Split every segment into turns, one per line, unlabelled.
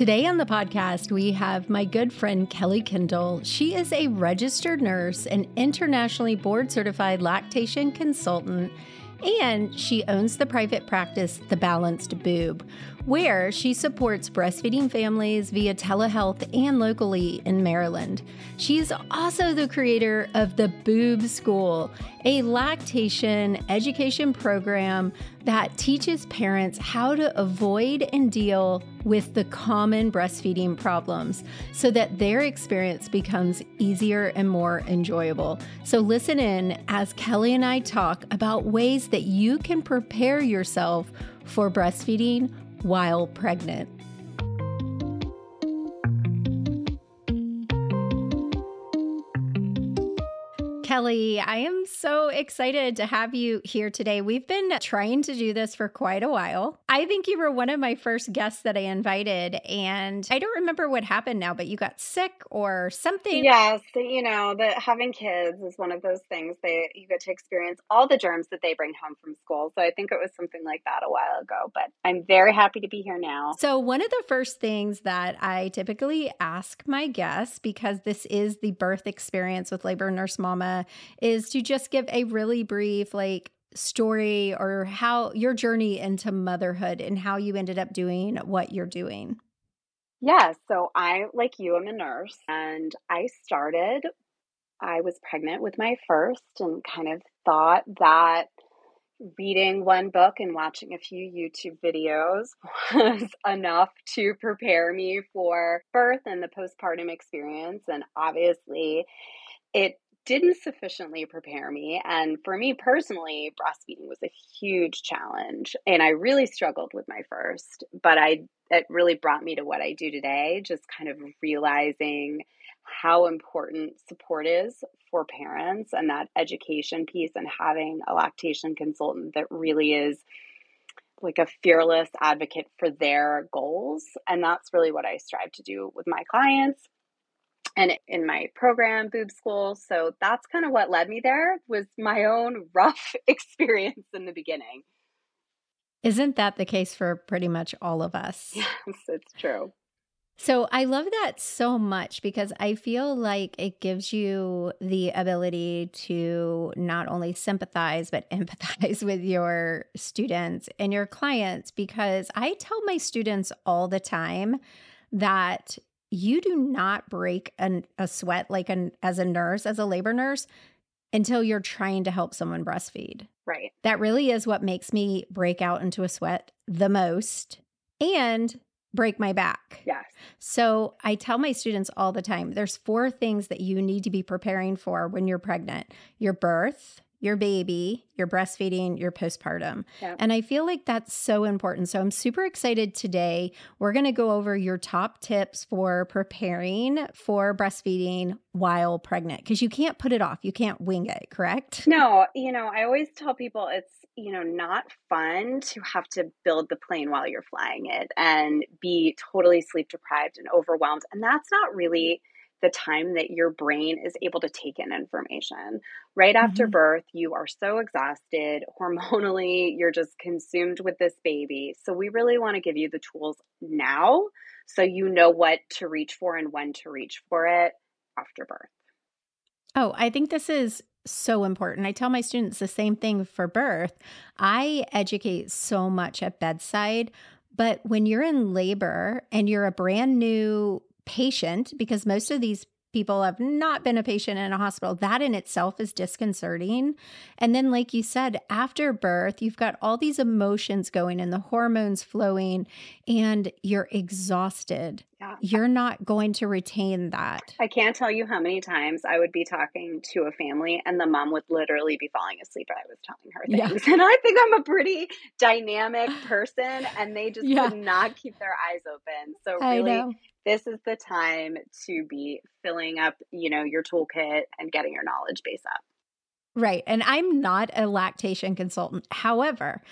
Today on the podcast, we have my good friend Kelly Kendall. She is a registered nurse and internationally board certified lactation consultant, and she owns the private practice, The Balanced Boob, where she supports breastfeeding families via telehealth and locally in Maryland. She's also the creator of the Boob School, a lactation education program that teaches parents how to avoid and deal with the common breastfeeding problems so that their experience becomes easier and more enjoyable. So, listen in as Kelly and I talk about ways that you can prepare yourself for breastfeeding while pregnant. Kelly, I am so excited to have you here today. We've been trying to do this for quite a while. I think you were one of my first guests that I invited, and I don't remember what happened now, but you got sick or something.
Yes, you know, that having kids is one of those things that you get to experience all the germs that they bring home from school. So I think it was something like that a while ago, but I'm very happy to be here now.
So, one of the first things that I typically ask my guests, because this is the birth experience with Labor Nurse Mama is to just give a really brief, like, story or how your journey into motherhood and how you ended up doing what you're doing.
Yeah, so I, like you, I'm a nurse, and I started, I was pregnant with my first and kind of thought that reading one book and watching a few YouTube videos was enough to prepare me for birth and the postpartum experience. And obviously, it didn't sufficiently prepare me. And for me personally, breastfeeding was a huge challenge. And I really struggled with my first, but I it really brought me to what I do today, just kind of realizing how important support is for parents and that education piece and having a lactation consultant that really is like a fearless advocate for their goals. And that's really what I strive to do with my clients and in my program boob school. So that's kind of what led me there was my own rough experience in the beginning.
Isn't that the case for pretty much all of us?
Yes it's true.
So I love that so much because I feel like it gives you the ability to not only sympathize, but empathize with your students and your clients. Because I tell my students all the time that you do not break an, a sweat like an as a nurse, as a labor nurse, until you're trying to help someone breastfeed.
Right.
That really is what makes me break out into a sweat the most and break my back.
Yes.
So I tell my students all the time there's four things that you need to be preparing for when you're pregnant your birth, your baby, your breastfeeding, your postpartum. Yeah. And I feel like that's so important. So I'm super excited today. We're going to go over your top tips for preparing for breastfeeding while pregnant because you can't put it off. You can't wing it, correct?
No, you know, I always tell people it's, you know, not fun to have to build the plane while you're flying it and be totally sleep deprived and overwhelmed. And that's not really the time that your brain is able to take in information. Right after mm-hmm. birth, you are so exhausted. Hormonally, you're just consumed with this baby. So, we really want to give you the tools now so you know what to reach for and when to reach for it after birth.
Oh, I think this is so important. I tell my students the same thing for birth. I educate so much at bedside, but when you're in labor and you're a brand new patient because most of these people have not been a patient in a hospital. That in itself is disconcerting. And then, like you said, after birth, you've got all these emotions going and the hormones flowing, and you're exhausted. Yeah. You're not going to retain that.
I can't tell you how many times I would be talking to a family and the mom would literally be falling asleep and I was telling her things. Yeah. And I think I'm a pretty dynamic person and they just yeah. could not keep their eyes open. So really this is the time to be filling up, you know, your toolkit and getting your knowledge base up.
Right. And I'm not a lactation consultant. However,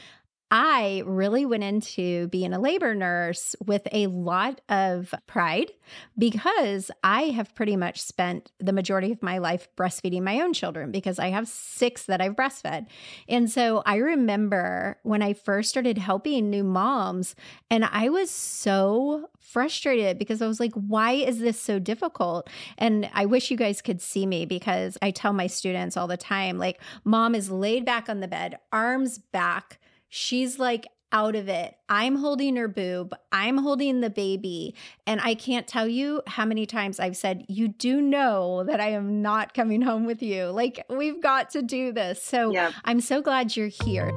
I really went into being a labor nurse with a lot of pride because I have pretty much spent the majority of my life breastfeeding my own children because I have six that I've breastfed. And so I remember when I first started helping new moms, and I was so frustrated because I was like, why is this so difficult? And I wish you guys could see me because I tell my students all the time, like, mom is laid back on the bed, arms back She's like out of it. I'm holding her boob. I'm holding the baby. And I can't tell you how many times I've said, You do know that I am not coming home with you. Like, we've got to do this. So. I'm so glad you're here.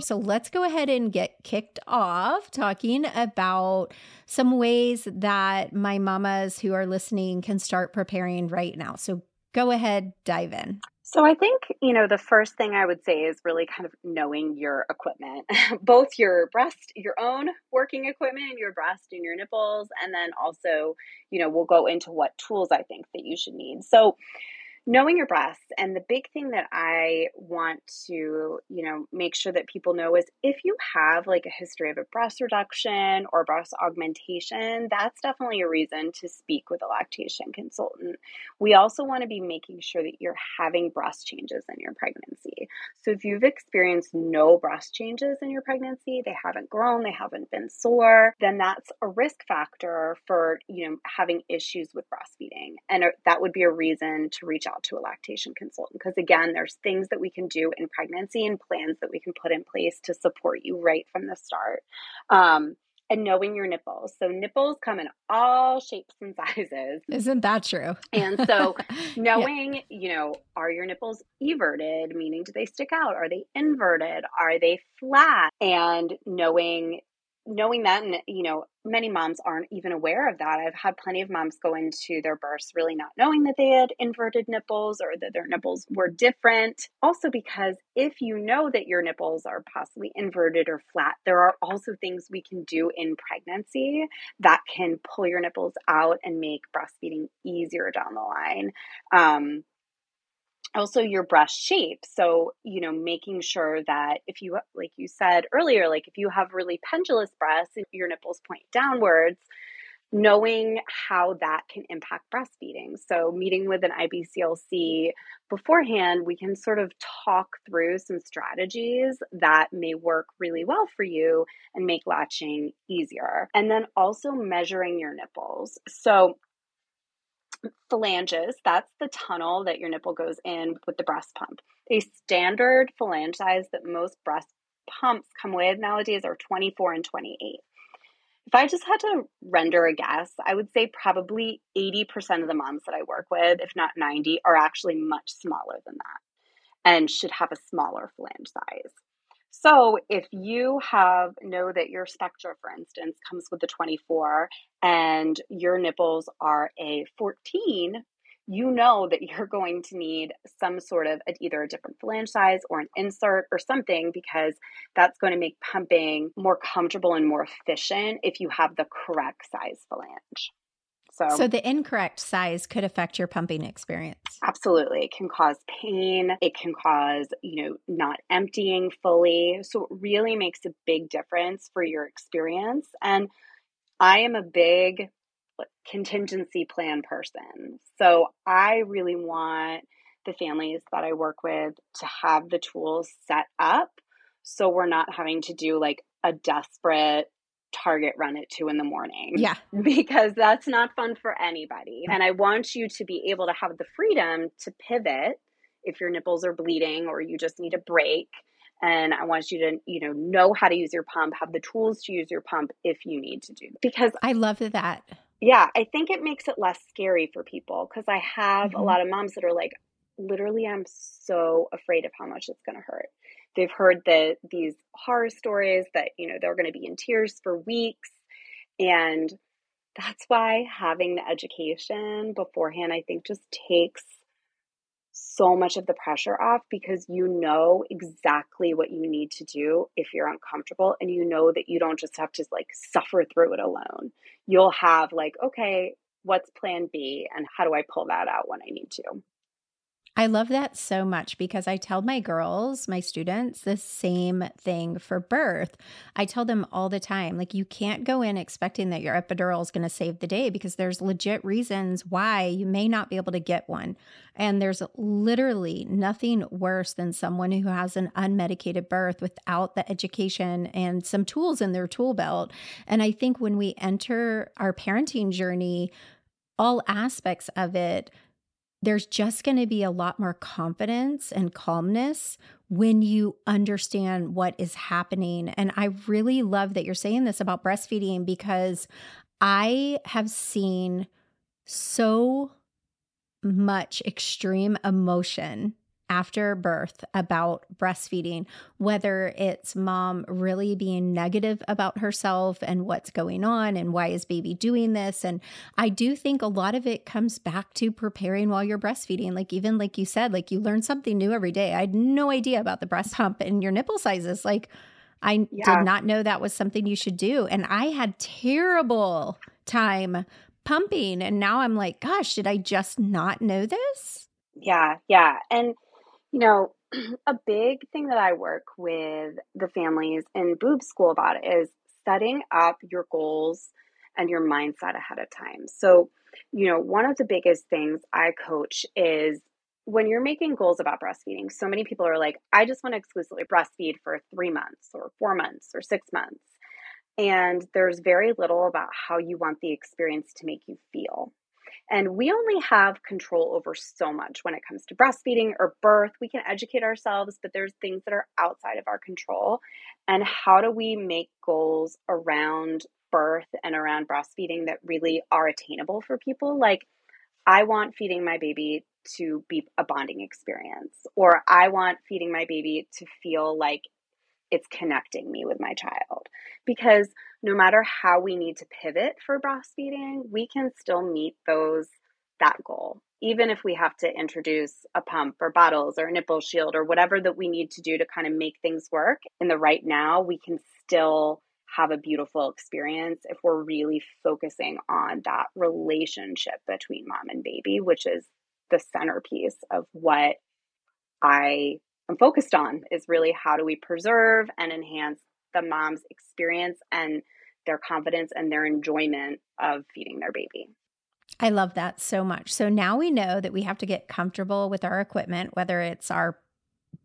So let's go ahead and get kicked off talking about some ways that my mamas who are listening can start preparing right now. So go ahead, dive in.
So I think, you know, the first thing I would say is really kind of knowing your equipment, both your breast, your own working equipment, your breast and your nipples, and then also, you know, we'll go into what tools I think that you should need. So knowing your breasts and the big thing that i want to you know make sure that people know is if you have like a history of a breast reduction or breast augmentation that's definitely a reason to speak with a lactation consultant. We also want to be making sure that you're having breast changes in your pregnancy. So if you've experienced no breast changes in your pregnancy they haven't grown they haven't been sore then that's a risk factor for you know having issues with breastfeeding and uh, that would be a reason to reach out to a lactation consultant because again there's things that we can do in pregnancy and plans that we can put in place to support you right from the start um, and knowing your nipples. So nipples come in all shapes and sizes.
Isn't that true?
and so knowing, yeah. you know, are your nipples everted, meaning do they stick out? Are they inverted? Are they flat? And knowing knowing that and you know many moms aren't even aware of that. I've had plenty of moms go into their births really not knowing that they had inverted nipples or that their nipples were different. Also because if you know that your nipples are possibly inverted or flat there are also things we can do in pregnancy that can pull your nipples out and make breastfeeding easier down the line. Um, also your breast shape. So you know making sure that if you like you said earlier like if you have really pendulous breasts and your nipples point downwards knowing how that can impact breastfeeding. So meeting with an ibclc beforehand we can sort of talk through some strategies that may work really well for you and make latching easier. And then also measuring your nipples. So phalanges, that's the tunnel that your nipple goes in with the breast pump. A standard phalange size that most breast pumps come with nowadays are 24 and 28. If I just had to render a guess, I would say probably 80% of the moms that I work with, if not 90, are actually much smaller than that and should have a smaller flange size. So if you have know that your Spectra, for instance, comes with the 24 and your nipples are a 14, you know that you're going to need some sort of either a different flange size or an insert or something because that's going to make pumping more comfortable and more efficient if you have the correct size flange.
So, so the incorrect size could affect your pumping experience.
Absolutely. It can cause pain. It can cause, you know, not emptying fully. So it really makes a big difference for your experience. And I am a big contingency plan person. So I really want the families that I work with to have the tools set up so we're not having to do like a desperate Target run at two in the morning.
Yeah.
Because that's not fun for anybody. And I want you to be able to have the freedom to pivot if your nipples are bleeding or you just need a break. And I want you to, you know, know how to use your pump, have the tools to use your pump if you need to do. Because
I love that.
Yeah, I think it makes it less scary for people because I have mm-hmm. a lot of moms that are like, literally, I'm so afraid of how much it's going to hurt. They've heard that these horror stories that, you know, they're going to be in tears for weeks. And that's why having the education beforehand, I think, just takes so much of the pressure off because you know exactly what you need to do if you're uncomfortable and you know that you don't just have to like suffer through it alone. You'll have like, okay, what's plan B and how do I pull that out when I need to?
I love that so much because I tell my girls, my students, the same thing for birth. I tell them all the time like, you can't go in expecting that your epidural is going to save the day because there's legit reasons why you may not be able to get one. And there's literally nothing worse than someone who has an unmedicated birth without the education and some tools in their tool belt. And I think when we enter our parenting journey, all aspects of it, there's just going to be a lot more confidence and calmness when you understand what is happening. And I really love that you're saying this about breastfeeding because I have seen so much extreme emotion after birth about breastfeeding, whether it's mom really being negative about herself and what's going on and why is baby doing this. And I do think a lot of it comes back to preparing while you're breastfeeding. Like, even like you said, like you learn something new every day. I had no idea about the breast pump and your nipple sizes. Like, I yeah. did not know that was something you should do. And I had terrible time pumping. And now I'm like, gosh, did I just not know this?
Yeah, yeah. And you know, a big thing that I work with the families in boob school about is setting up your goals and your mindset ahead of time. So, you know, one of the biggest things I coach is when you're making goals about breastfeeding, so many people are like, I just want to exclusively breastfeed for three months or four months or six months. And there's very little about how you want the experience to make you feel. And we only have control over so much when it comes to breastfeeding or birth. We can educate ourselves, but there's things that are outside of our control. And how do we make goals around birth and around breastfeeding that really are attainable for people? Like, I want feeding my baby to be a bonding experience, or I want feeding my baby to feel like it's connecting me with my child. Because no matter how we need to pivot for breastfeeding, we can still meet those that goal. Even if we have to introduce a pump or bottles or a nipple shield or whatever that we need to do to kind of make things work in the right now, we can still have a beautiful experience if we're really focusing on that relationship between mom and baby, which is the centerpiece of what I am focused on is really how do we preserve and enhance the mom's experience and their confidence and their enjoyment of feeding their baby.
I love that so much. So now we know that we have to get comfortable with our equipment, whether it's our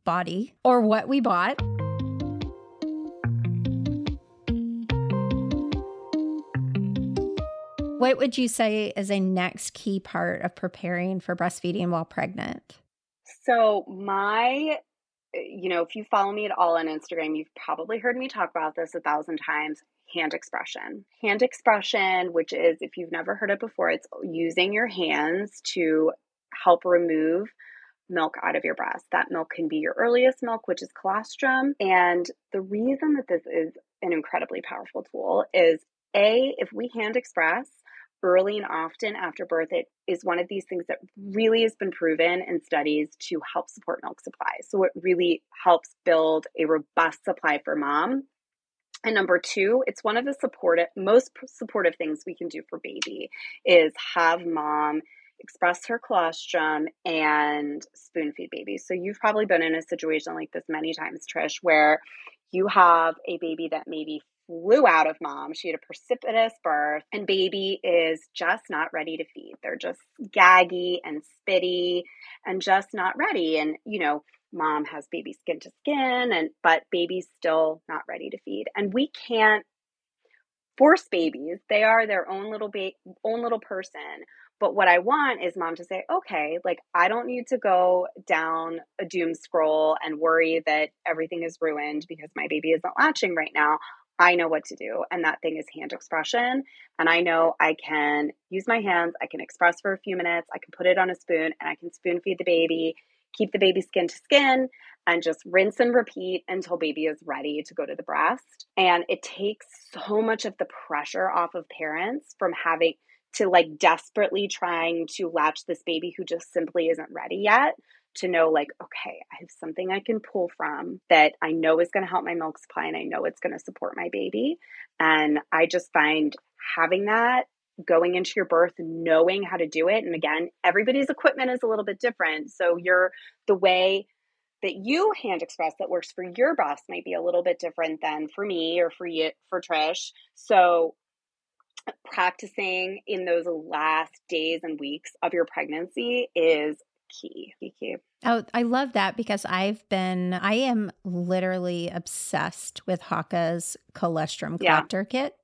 body or what we bought. What would you say is a next key part of preparing for breastfeeding while pregnant?
So, my you know, if you follow me at all on Instagram, you've probably heard me talk about this a thousand times hand expression. Hand expression, which is, if you've never heard it before, it's using your hands to help remove milk out of your breast. That milk can be your earliest milk, which is colostrum. And the reason that this is an incredibly powerful tool is A, if we hand express, early and often after birth, it is one of these things that really has been proven in studies to help support milk supply. So it really helps build a robust supply for mom. And number two, it's one of the supportive, most supportive things we can do for baby is have mom express her colostrum and spoon feed baby. So you've probably been in a situation like this many times, Trish, where you have a baby that maybe flew out of mom. She had a precipitous birth, and baby is just not ready to feed. They're just gaggy and spitty and just not ready. And, you know, mom has baby skin to skin, and but baby's still not ready to feed. And we can't force babies. They are their own little ba- own little person. But what I want is mom to say, okay, like I don't need to go down a doom scroll and worry that everything is ruined because my baby isn't latching right now. I know what to do. And that thing is hand expression. And I know I can use my hands, I can express for a few minutes, I can put it on a spoon, and I can spoon feed the baby, keep the baby skin to skin, and just rinse and repeat until baby is ready to go to the breast. And it takes so much of the pressure off of parents from having to like desperately trying to latch this baby who just simply isn't ready yet to know like okay i have something i can pull from that i know is going to help my milk supply and i know it's going to support my baby. And i just find having that going into your birth knowing how to do it and again everybody's equipment is a little bit different so your the way that you hand express that works for your breast might be a little bit different than for me or for you for trish. So practicing in those last days and weeks of your pregnancy is key. key.
Oh, I love that because I've been, I am literally obsessed with Haakaa's colostrum collector yeah. kit.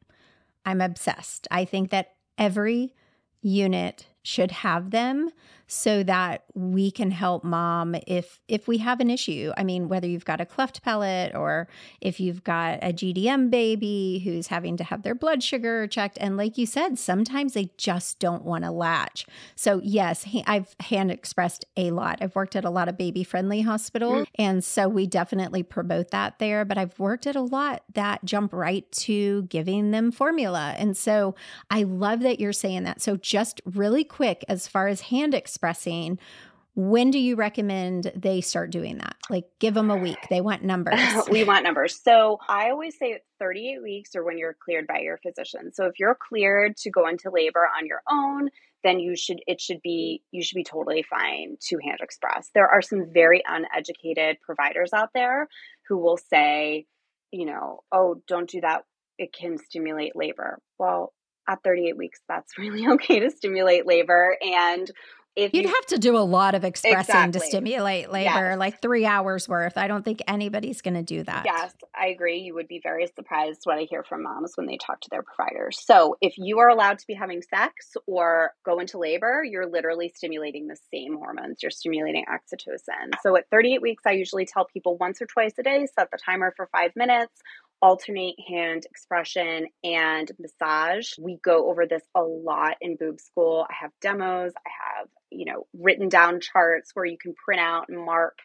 I'm obsessed. I think that every unit should have them so that we can help mom if if we have an issue. I mean, whether you've got a cleft palate or if you've got a GDM baby who's having to have their blood sugar checked and like you said, sometimes they just don't want to latch. So, yes, I've hand expressed a lot. I've worked at a lot of baby friendly hospitals mm-hmm. and so we definitely promote that there, but I've worked at a lot that jump right to giving them formula. And so, I love that you're saying that. So, just really quick as far as hand expressing, when do you recommend they start doing that? Like, give them a week. They want numbers.
we want numbers. So, I always say 38 weeks or when you're cleared by your physician. So, if you're cleared to go into labor on your own, then you should it should be you should be totally fine to hand express. There are some very uneducated providers out there who will say, you know, oh, don't do that. It can stimulate labor. Well, at 38 weeks, that's really okay to stimulate labor. And if
you'd you, have to do a lot of expressing exactly. to stimulate labor, yes. like three hours worth. I don't think anybody's going to do that.
Yes, I agree. You would be very surprised what I hear from moms when they talk to their providers. So, if you are allowed to be having sex or go into labor, you're literally stimulating the same hormones. You're stimulating oxytocin. So, at 38 weeks, I usually tell people once or twice a day, set the timer for five minutes alternate hand expression and massage. We go over this a lot in boob school. I have demos, I have, you know, written down charts where you can print out and mark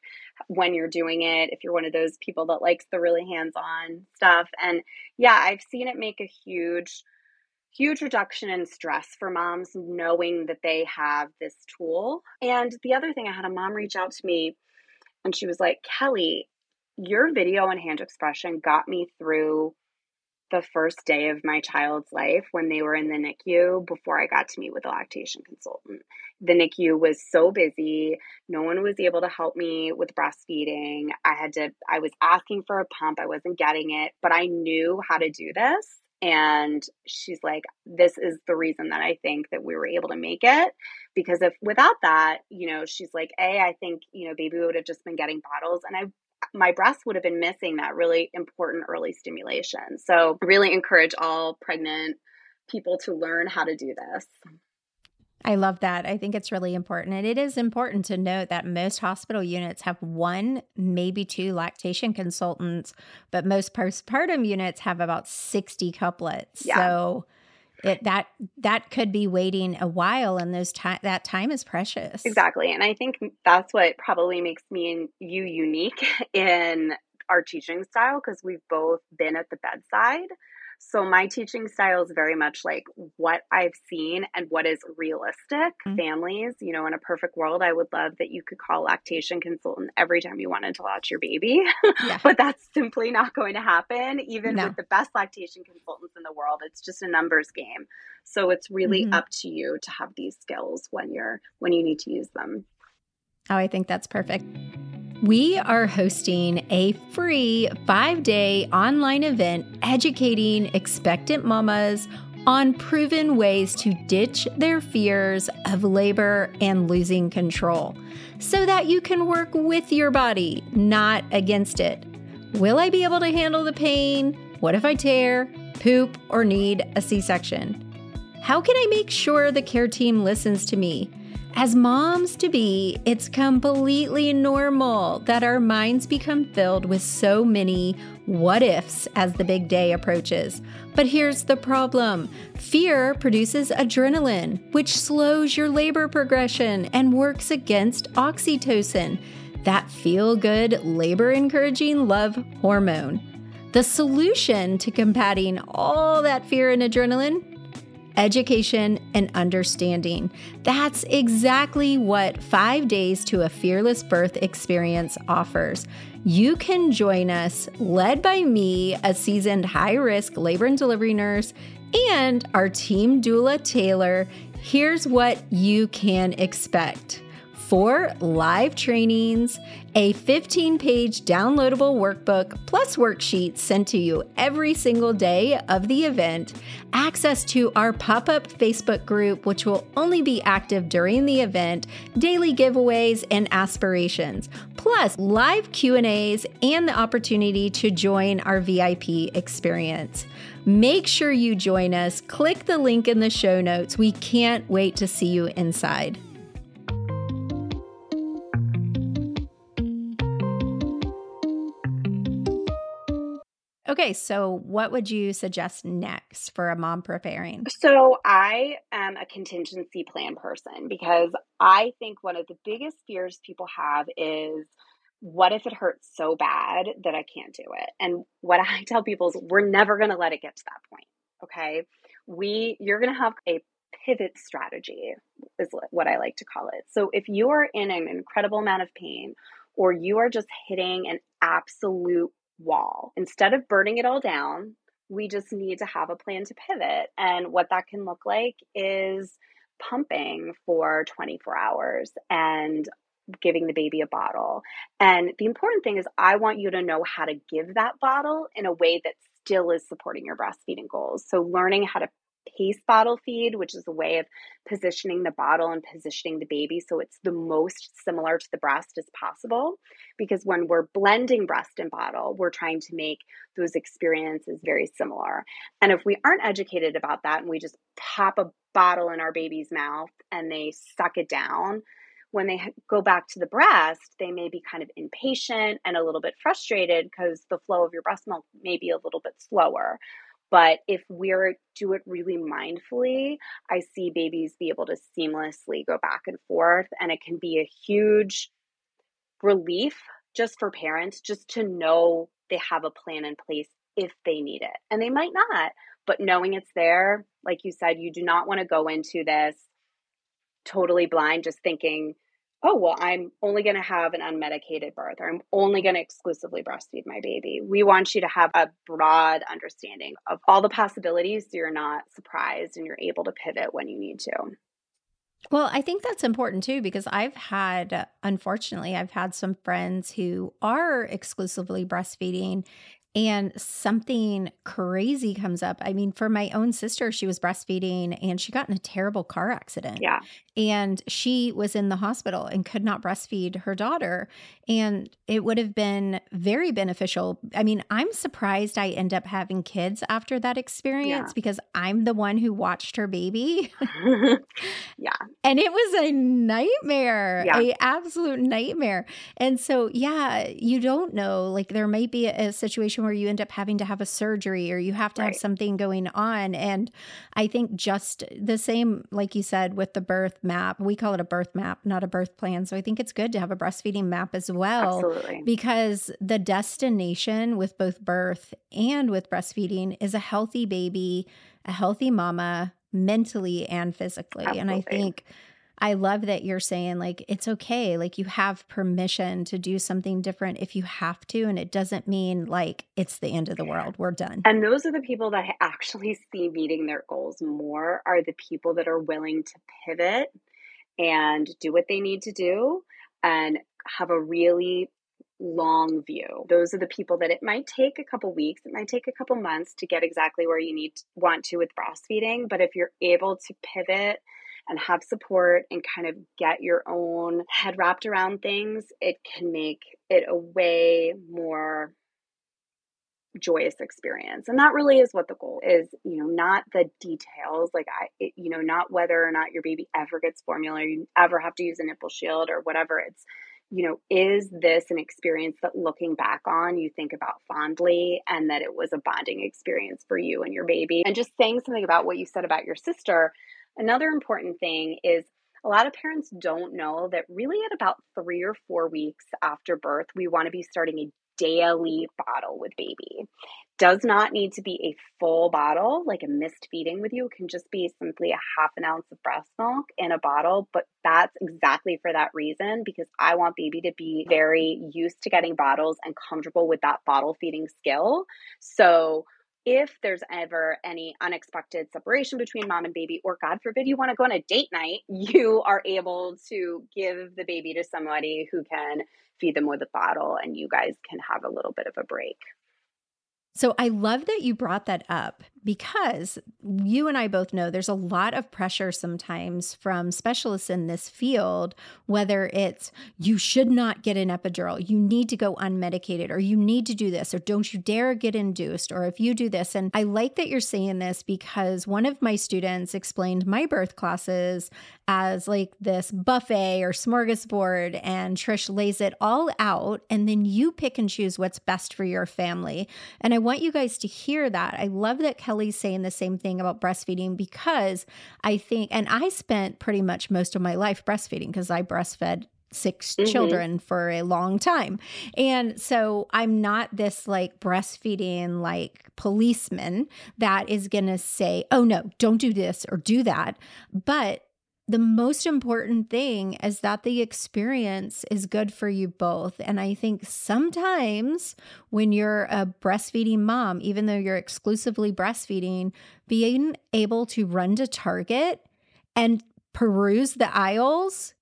when you're doing it if you're one of those people that likes the really hands-on stuff. And yeah, I've seen it make a huge huge reduction in stress for moms knowing that they have this tool. And the other thing I had a mom reach out to me and she was like, "Kelly, your video and hand expression got me through the first day of my child's life when they were in the NICU before I got to meet with a lactation consultant. The NICU was so busy. No one was able to help me with breastfeeding. I had to, I was asking for a pump. I wasn't getting it, but I knew how to do this. And she's like, this is the reason that I think that we were able to make it. Because if without that, you know, she's like, A, I think, you know, baby would have just been getting bottles. And I my breast would have been missing that really important early stimulation. So, really encourage all pregnant people to learn how to do this.
I love that. I think it's really important. And it is important to note that most hospital units have one, maybe two lactation consultants, but most postpartum units have about 60 couplets. Yeah. So it that that could be waiting a while and those time that time is precious.
Exactly. And i think that's what probably makes me and you unique in our teaching style because we've both been at the bedside so my teaching style is very much like what I've seen and what is realistic. Mm-hmm. Families, you know, in a perfect world, I would love that you could call lactation consultant every time you wanted to latch your baby. Yeah. but that's simply not going to happen, even no. with the best lactation consultants in the world. It's just a numbers game. So it's really mm-hmm. up to you to have these skills when you're when you need to use them.
Oh, I think that's perfect. We are hosting a free five day online event educating expectant mamas on proven ways to ditch their fears of labor and losing control so that you can work with your body, not against it. Will I be able to handle the pain? What if I tear, poop, or need a C section? How can I make sure the care team listens to me? As moms to be, it's completely normal that our minds become filled with so many what ifs as the big day approaches. But here's the problem fear produces adrenaline, which slows your labor progression and works against oxytocin, that feel good, labor encouraging love hormone. The solution to combating all that fear and adrenaline education, and understanding. That's exactly what Five Days to a Fearless Birth experience offers. you can join us, led by me, a seasoned high risk labor and delivery nurse, and our team doula, Taylor. Here's what you can expect four live trainings, a 15 page downloadable workbook, plus worksheets sent to you every single day of the event, access to our pop up Facebook group, which will only be active during the event, daily giveaways, and aspirations, plus live Q&As and the opportunity to join our VIP experience. Make sure you join us. Click the link in the show notes. We can't wait to see you inside. Okay, so what would you suggest next for a mom preparing?
So, I am a contingency plan person because I think one of the biggest fears people have is what if it hurts so bad that I can't do it? And what I tell people is we're never going to let it get to that point. Okay. We, you're going to have a pivot strategy, is what I like to call it. So, if you are in an incredible amount of pain or you are just hitting an absolute wall. Instead of burning it all down, we just need to have a plan to pivot. And what that can look like is pumping for 24 hours and giving the baby a bottle. And the important thing is, I want you to know how to give that bottle in a way that still is supporting your breastfeeding goals. So, learning how to pace bottle feed, which is a way of positioning the bottle and positioning the baby so it's the most similar to the breast as possible. Because when we're blending breast and bottle, we're trying to make those experiences very similar. And if we aren't educated about that and we just pop a bottle in our baby's mouth and they suck it down, when they go back to the breast, they may be kind of impatient and a little bit frustrated because the flow of your breast milk may be a little bit slower. But if we're do it really mindfully, I see babies be able to seamlessly go back and forth. And it can be a huge relief just for parents, just to know they have a plan in place if they need it. And they might not, but knowing it's there, like you said, you do not want to go into this totally blind, just thinking, oh, well, I'm only going to have an unmedicated birth or I'm only going to exclusively breastfeed my baby. We want you to have a broad understanding of all the possibilities so you're not surprised and you're able to pivot when you need to.
Well, I think that's important too because I've had, unfortunately, I've had some friends who are exclusively breastfeeding and something crazy comes up. I mean, for my own sister, she was breastfeeding and she got in a terrible car accident.
Yeah.
And she was in the hospital and could not breastfeed her daughter. And it would have been very beneficial. I mean, I'm surprised I end up having kids after that experience yeah. because I'm the one who watched her baby.
yeah.
And it was a nightmare, yeah. a absolute nightmare. And so, yeah, you don't know. Like, there might be a situation where you end up having to have a surgery or you have to right. have something going on. And I think just the same, like you said, with the birth map, we call it a birth map, not a birth plan. So I think it's good to have a breastfeeding map as well.
Absolutely.
Because the destination with both birth and with breastfeeding is a healthy baby, a healthy mama, mentally and physically. Absolutely. And I think I love that you're saying, like, it's okay. Like, you have permission to do something different if you have to. And it doesn't mean like it's the end of the world. We're done.
And those are the people that I actually see meeting their goals more are the people that are willing to pivot and do what they need to do and have a really long view. Those are the people that it might take a couple weeks, it might take a couple months to get exactly where you need want to with breastfeeding, but if you're able to pivot and have support and kind of get your own head wrapped around things, it can make it a way more joyous experience. And that really is what the goal is you know not the details like i it, you know not whether or not your baby ever gets formula or you ever have to use a nipple shield or whatever. It's you know is this an experience that looking back on you think about fondly and that it was a bonding experience for you and your baby? And just saying something about what you said about your sister Another important thing is a lot of parents don't know that really at about three or four weeks after birth, we want to be starting a daily bottle with baby does not need to be a full bottle, like a missed feeding with you. It can just be simply a half an ounce of breast milk in a bottle. But that's exactly for that reason because I want baby to be very used to getting bottles and comfortable with that bottle feeding skill. So if there's ever any unexpected separation between mom and baby, or God forbid you want to go on a date night, you are able to give the baby to somebody who can feed them with a bottle and you guys can have a little bit of a break.
So I love that you brought that up because you and I both know there's a lot of pressure sometimes from specialists in this field, whether it's you should not get an epidural, you need to go unmedicated, or you need to do this, or don't you dare get induced, or if you do this. And I like that you're saying this because one of my students explained my birth classes as like this buffet or smorgasbord, and Trish lays it all out, and then you pick and choose what's best for your family. And I want you guys to hear that. I love that Kelly's saying the same thing about breastfeeding because I think, and I spent pretty much most of my life breastfeeding because I breastfed 6 mm-hmm. children for a long time. And so I'm not this like breastfeeding like policeman that is going to say, oh no, don't do this or do that. But the most important thing is that the experience is good for you both. And I think sometimes when you're a breastfeeding mom, even though you're exclusively breastfeeding, being able to run to Target and peruse the aisles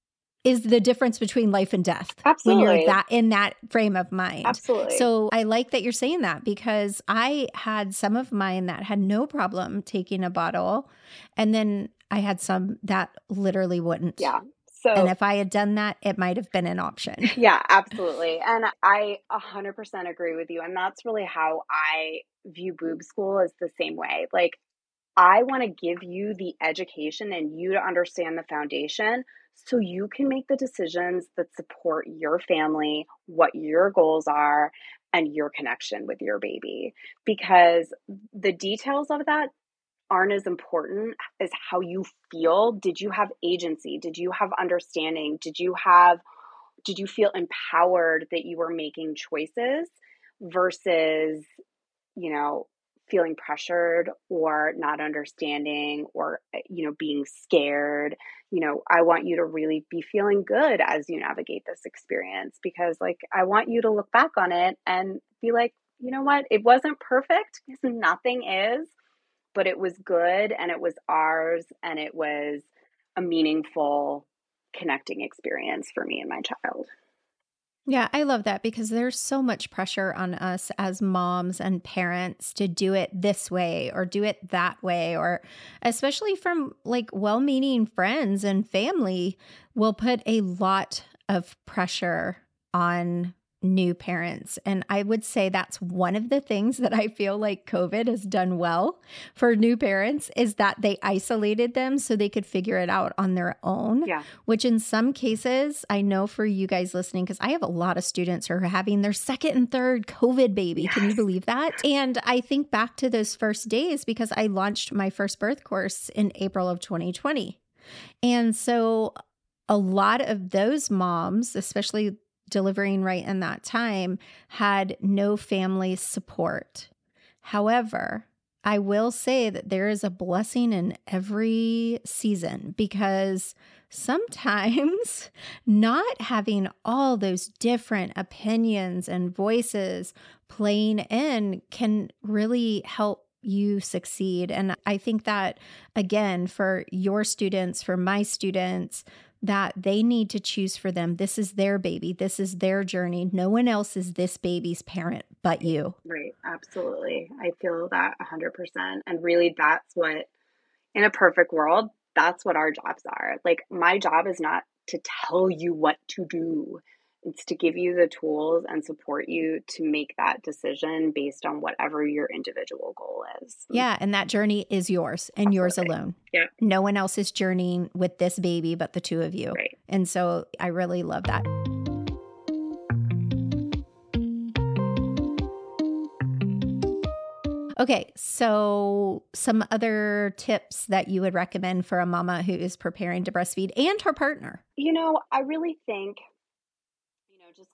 is the difference between life and death
Absolutely.
when you're that in that frame of mind.
Absolutely.
So I like that you're saying that because I had some of mine that had no problem taking a bottle and then I had some that literally wouldn't.
Yeah. So,
and if I had done that, it might have been an option.
Yeah, absolutely. And I 100% agree with you. And that's really how I view boob school is the same way. Like, I want to give you the education and you to understand the foundation so you can make the decisions that support your family, what your goals are, and your connection with your baby. Because the details of that aren't as important as how you feel. Did you have agency? Did you have understanding? Did you have did you feel empowered that you were making choices versus, you know, feeling pressured or not understanding or eh, you know being scared you know i want you to really be feeling good as you navigate this experience because like i want you to look back on it and be like you know what it wasn't perfect because nothing is but it was good and it was ours and it was a meaningful connecting experience for me and my child.
Yeah, I love that because there's so much pressure on us as moms and parents to do it this way or do it that way, or especially from like well meaning friends and family will put a lot of pressure on new parents. And I would say that's one of the things that I feel like COVID has done well for new parents is that they isolated them so they could figure it out on their own.
Yeah.
Which in some cases, I know for you guys listening, because I have a lot of students who are having their second and third COVID baby. Yes. Can you believe that? And I think back to those first days because I launched my first birth course in April of 2020. And so a lot of those moms, especially delivering right in that time had no family support. However, I will say that there is a blessing in every season because sometimes not having all those different opinions and voices playing in can really help you succeed. And I think that, again, for your students, for my students, that they need to choose for them. This is their baby. This is their journey. No one else is this baby's parent but you.
Right. Absolutely. I feel that 100%. And really, that's what, in a perfect world, that's what our jobs are. Like, my job is not to tell you what to do. It's to give you the tools and support you to make that decision based on whatever your individual goal is.
Yeah. And that journey is yours and Absolutely. yours alone.
Yeah.
No one else is journeying with this baby but the two of you.
Right.
And so I really love that. Okay, so some other tips that you would recommend for a mama who is preparing to breastfeed and her partner.
You know, I really think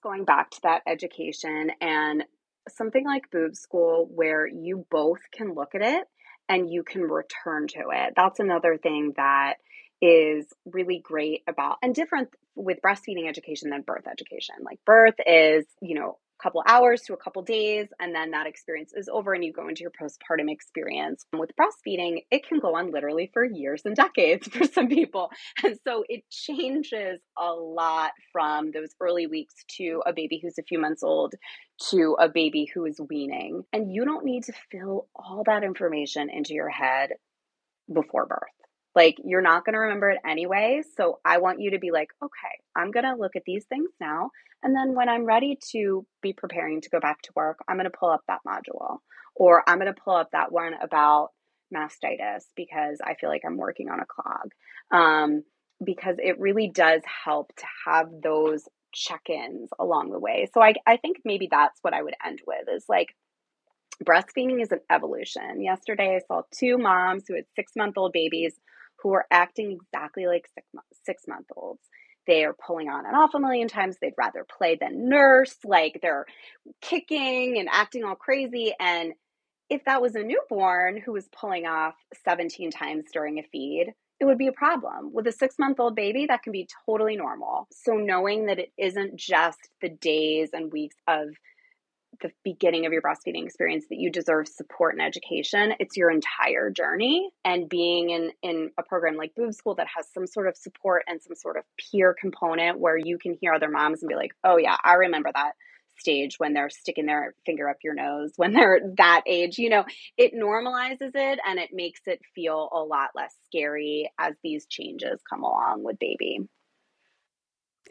going back to that education and something like boob school where you both can look at it and you can return to it. That's another thing that is really great about and different with breastfeeding education than birth education. Like birth is, you know, couple hours to a couple days and then that experience is over and you go into your postpartum experience. With breastfeeding it can go on literally for years and decades for some people. And so it changes a lot from those early weeks to a baby who's a few months old to a baby who is weaning. And you don't need to fill all that information into your head before birth like, you're not going to remember it anyway. So, I want you to be like, okay, I'm going to look at these things now. And then when I'm ready to be preparing to go back to work, I'm going to pull up that module or I'm going to pull up that one about mastitis because I feel like I'm working on a clog. Um, because it really does help to have those check ins along the way. So, I, I think maybe that's what I would end with is like, breastfeeding is an evolution. Yesterday, I saw two moms who had six month old babies who are acting exactly like six, month olds. They are pulling on and off a million times. They'd rather play than nurse. Like they're kicking and acting all crazy. And if that was a newborn who was pulling off 17 times during a feed, it would be a problem. With a six month old baby, that can be totally normal. So, knowing that it isn't just the days and weeks of the beginning of your breastfeeding experience that you deserve support and education. It's your entire journey and being in in a program like boob school that has some sort of support and some sort of peer component where you can hear other moms and be like oh yeah i remember that stage when they're sticking their finger up your nose when they're that age you know? It normalizes it and it makes it feel a lot less scary as these changes come along with baby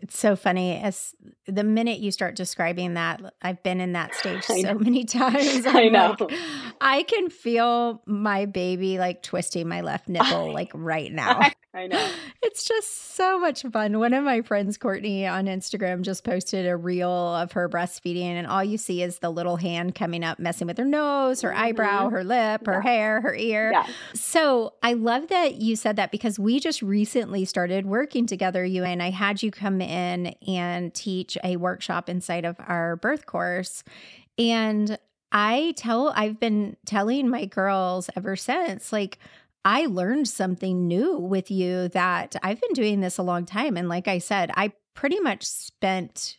it's so funny as the minute you start describing that i've been in that stage so many times
I'm i know
like, i can feel my baby like twisting my left nipple like right now
I know.
It's just so much fun. One of my friends, Courtney, on Instagram just posted a reel of her breastfeeding, and all you see is the little hand coming up, messing with her nose, her mm-hmm. eyebrow, her lip, her yeah. hair, her ear. Yeah. So I love that you said that because we just recently started working together, you and I had you come in and teach a workshop inside of our birth course. And I tell, I've been telling my girls ever since, like, I learned something new with you that I've been doing this a long time. And like I said, I pretty much spent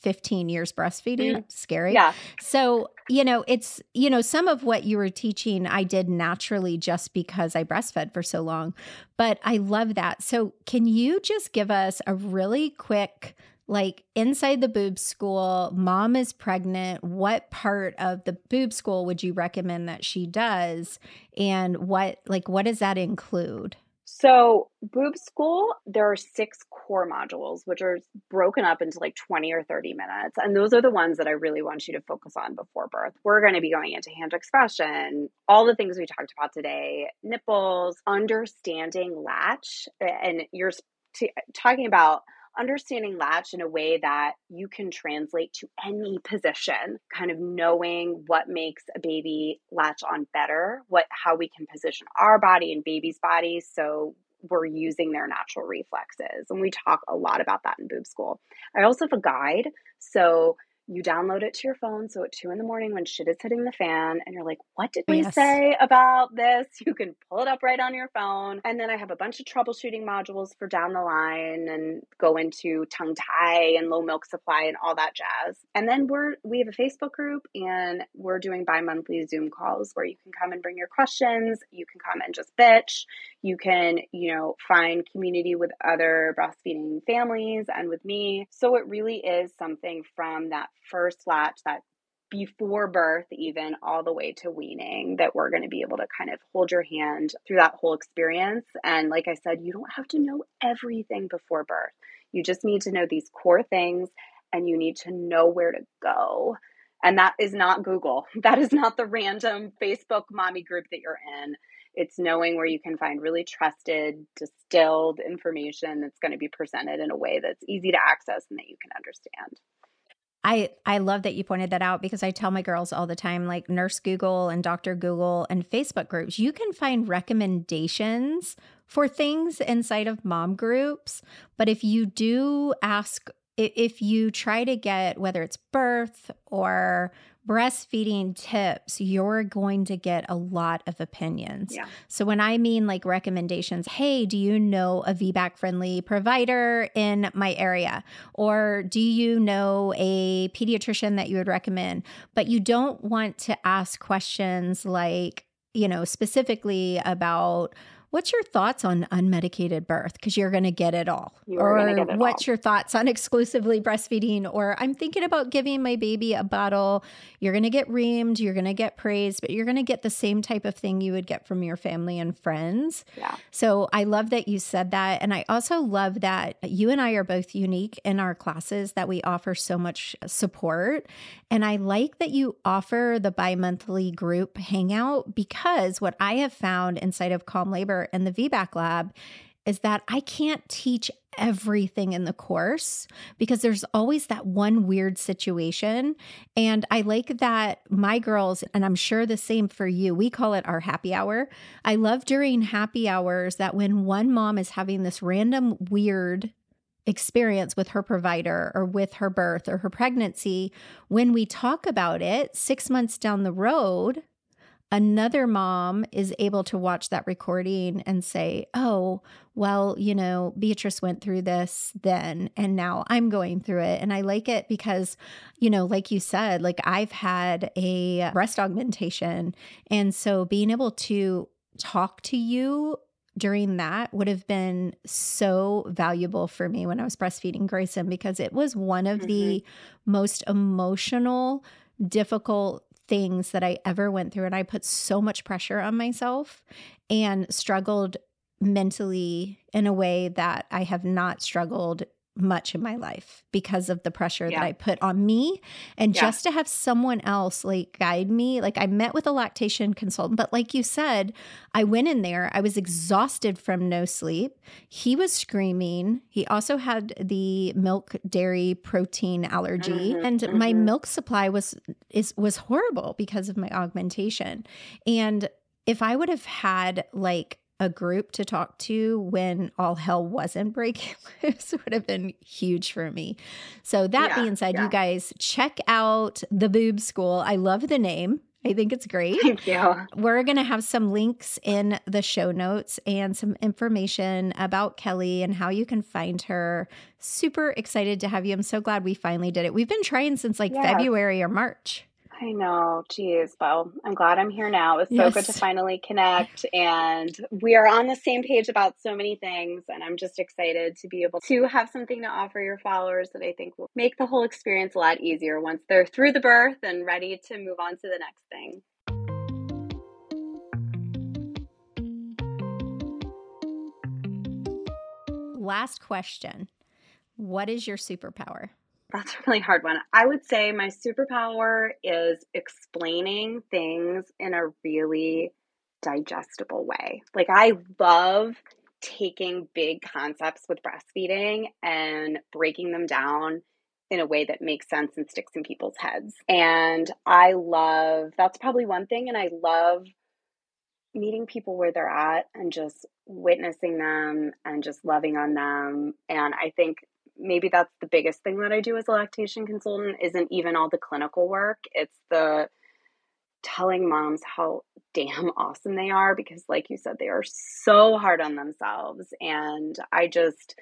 15 years breastfeeding. Mm. Scary.
Yeah.
So, you know, it's, you know, some of what you were teaching I did naturally just because I breastfed for so long. But I love that. So, can you just give us a really quick like inside the boob school, mom is pregnant. What part of the boob school would you recommend that she does? And what, like, what does that include?
So, boob school, there are six core modules, which are broken up into like 20 or 30 minutes. And those are the ones that I really want you to focus on before birth. We're going to be going into hand expression, all the things we talked about today, nipples, understanding latch. And you're t- talking about understanding latch in a way that you can translate to any position, kind of knowing what makes a baby latch on better, what how we can position our body and baby's body so we're using their natural reflexes. And we talk a lot about that in boob school. I also have a guide. So you download it to your phone. So at two in the morning when shit is hitting the fan and you're like, what did we yes. say about this? You can pull it up right on your phone. And then I have a bunch of troubleshooting modules for down the line and go into tongue tie and low milk supply and all that jazz. And then we're, we have a Facebook group and we're doing bi monthly Zoom calls where you can come and bring your questions. You can come and just bitch. You can, you know, find community with other breastfeeding families and with me. So it really is something from that first latch, that before birth, even all the way to weaning, that we're going to be able to kind of hold your hand through that whole experience. And like I said, you don't have to know everything before birth. You just need to know these core things and you need to know where to go. And that is not Google. That is not the random Facebook mommy group that you're in. It's knowing where you can find really trusted, distilled information that's going to be presented in a way that's easy to access and that you can understand.
I I love that you pointed that out because I tell my girls all the time like nurse Google and doctor Google and Facebook groups you can find recommendations for things inside of mom groups but if you do ask if you try to get whether it's birth or breastfeeding tips, you're going to get a lot of opinions.
Yeah.
So when I mean like recommendations, hey, do you know a VBAC friendly provider in my area? Or do you know a pediatrician that you would recommend? But you don't want to ask questions like, you know, specifically about What's your thoughts on unmedicated birth? Because you're going to get it all.
You're
or
get it
what's
all.
your thoughts on exclusively breastfeeding? Or I'm thinking about giving my baby a bottle. You're going to get reamed, you're going to get praised, but you're going to get the same type of thing you would get from your family and friends.
Yeah.
So I love that you said that. And I also love that you and I are both unique in our classes, that we offer so much support. And I like that you offer the bi monthly group hangout because what I have found inside of Calm Labor and the VBAC lab is that I can't teach everything in the course because there's always that one weird situation. And I like that my girls, and I'm sure the same for you, we call it our happy hour. I love during happy hours that when one mom is having this random weird experience with her provider or with her birth or her pregnancy, when we talk about it six months down the road, another mom is able to watch that recording and say, oh, well, you know, Beatrice went through this then, and now I'm going through it. And I like it because, you know, like you said, like I've had a breast augmentation. And so being able to talk to you during that would have been so valuable for me when I was breastfeeding Grayson because it was one of mm-hmm. the most emotional, difficult things that I ever went through. And I put so much pressure on myself and struggled mentally in a way that I have not struggled much in my life because of the pressure yeah. that I put on me. And yeah. just to have someone else like guide me, like I met with a lactation consultant, but like you said, I went in there, I was exhausted from no sleep. He was screaming. He also had the milk dairy protein allergy mm-hmm, and mm-hmm. my milk supply was is was horrible because of my augmentation. And if I would have had like a group to talk to when all hell wasn't breaking loose would have been huge for me. So, that yeah, being said, yeah. you guys check out the Boob School. I love the name. I think it's great.
Thank you.
We're going to have some links in the show notes and some information about Kelly and how you can find her. Super excited to have you. I'm so glad we finally did it. We've been trying since like yes. February or March.
I know. Geez. Well, I'm glad I'm here now. It's was so yes. good to finally connect. And we are on the same page about so many things. And I'm just excited to be able to have something to offer your followers that I think will make the whole experience a lot easier once they're through the birth and ready to move on to the next thing.
Last question What is your superpower?
That's a really hard one. I would say my superpower is explaining things in a really digestible way. Like, I love taking big concepts with breastfeeding and breaking them down in a way that makes sense and sticks in people's heads. And I love that's probably one thing. And I love meeting people where they're at and just witnessing them and just loving on them. And I think maybe that's the biggest thing that I do as a lactation consultant isn't even all the clinical work. It's the telling moms how damn awesome they are because like you said they are so hard on themselves and I just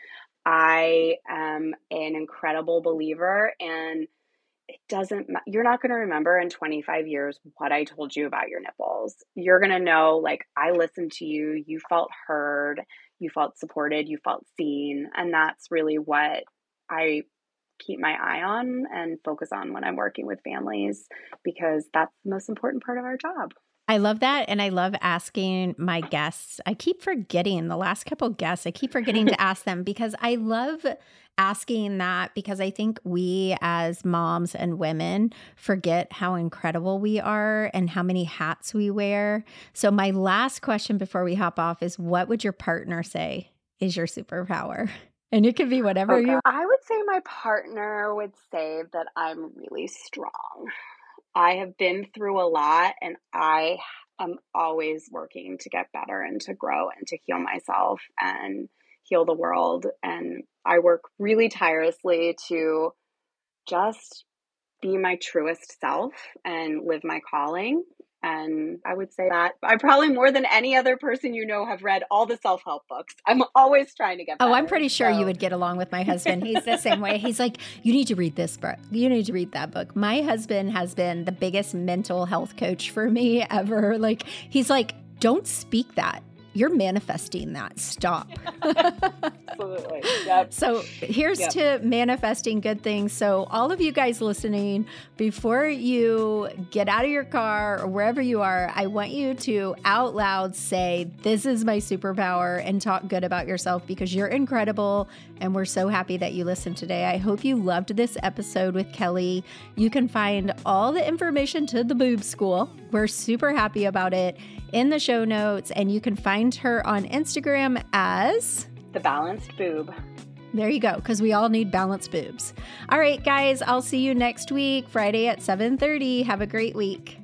I am an incredible believer and it doesn't you're not going to remember in 25 years what I told you about your nipples. You're going to know like I listened to you, you felt heard, you felt supported, you felt seen. And that's really what I keep my eye on and focus on when I'm working with families because that's the most important part of our job.
I love that. And I love asking my guests. I keep forgetting the last couple guests, I keep forgetting to ask them because I love asking that because I think we as moms and women forget how incredible we are and how many hats we wear. So, my last question before we hop off is what would your partner say is your superpower? And it could be whatever okay. you.
I would say my partner would say that I'm really strong. I have been through a lot and I am always working to get better and to grow and to heal myself. And heal the world. And I work really tirelessly to just be my truest self and live my calling. And I would say that I probably more than any other person you know have read all the self help books. I'm always trying to get. Better,
oh, I'm pretty sure so. you would get along with my husband. He's the same way. He's like, you need to read this book. You need to read that book. My husband has been the biggest mental health coach for me ever. Like, he's like, don't speak that you're manifesting that. Stop.
Absolutely. Yep.
So here's yep. to manifesting good things. So, all of you guys listening, before you get out of your car or wherever you are, I want you to out loud say, This is my superpower, and talk good about yourself because you're incredible. And we're so happy that you listened today. I hope you loved this episode with Kelly. You can find all the information to the boob school. We're super happy about it in the show notes, and you can find her on Instagram as
The Balanced Boob.
There you go, because we all need balanced boobs. All right, guys, I'll see you next week, Friday at 7:30. Have a great week.